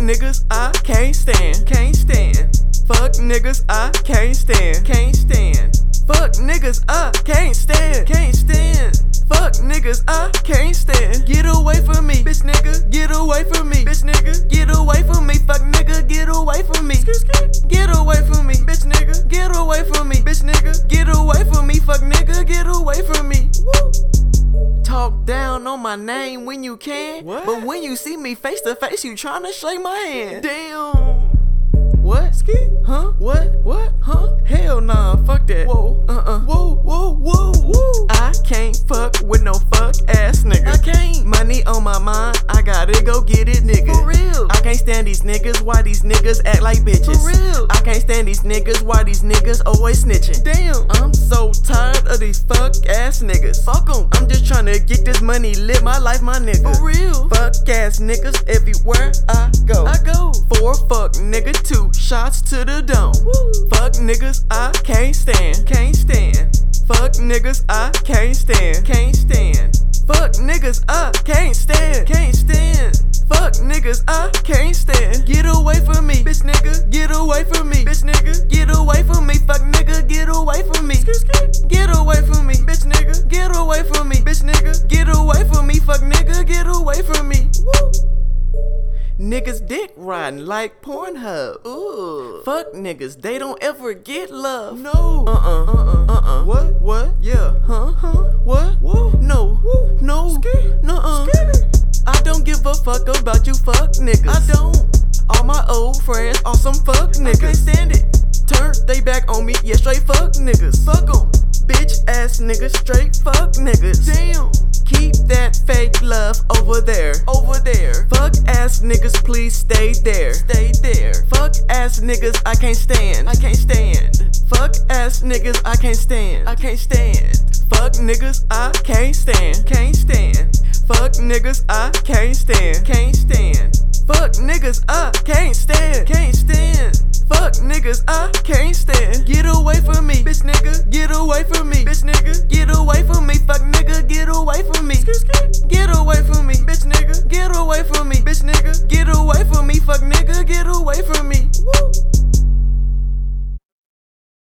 niggas, I can't stand. Can't stand. Fuck niggas, I can't stand. Can't stand. Fuck niggas, I can't stand. Can't stand. Fuck niggas, I can't stand. Get away from me, bitch nigga. Get away from me, bitch nigga. Get away from me, fuck nigga. Get away from me. Get away from me, bitch nigga. Get away from me, bitch nigga. Get away from me, fuck nigga. Get away from. Talk down on my name when you can. What? But when you see me face to face, you tryna shake my hand. Damn. What? Ski? Huh? Go get it, nigga. For real. I can't stand these niggas, why these niggas act like bitches. For real. I can't stand these niggas, why these niggas always snitching. Damn. I'm so tired of these fuck ass niggas. Fuck 'em. I'm just tryna get this money, live my life, my nigga. For real. Fuck ass niggas everywhere I go. I go. Four fuck nigga, two shots to the dome. Fuck niggas, I can't stand. Can't stand. Fuck niggas, I can't stand. Can't stand. Fuck niggas, I. Can't stand. Niggas, I can't stand. Get away from me, bitch nigga. Get away from me, bitch nigga. Get away from me, fuck nigga. Get away from me. Get away from me, bitch nigga. Get away from me, bitch nigga. Get away from me, fuck nigga. Get away from me. Woo. Niggas dick riding like Pornhub. Ooh. Fuck niggas, they don't ever get love. No. Uh uh. Uh uh. Uh uh. What? What? Yeah. Huh? Huh? What? Whoa. No. Old friends are some fuck niggas. I can't stand it. Turn they back on me, yeah, straight fuck niggas. Fuck 'em. Bitch ass niggas, straight fuck niggas. Damn. Keep that fake love over there. Over there. Fuck ass niggas, please stay there. Stay there. Fuck ass niggas, I can't stand. I can't stand. Fuck ass niggas, I can't stand. I can't stand. Fuck niggas, I can't stand. Can't stand. Fuck niggas, I can't stand. Can't stand. Fuck niggas, I can't stand, can't stand. Fuck niggas, I can't stand. Get away from me, bitch nigga. Get away from me, bitch nigga. Get away from me, fuck nigga. Get away from me. Get away from me, bitch nigga. Get away from me, bitch nigga. Get away from me, fuck nigga.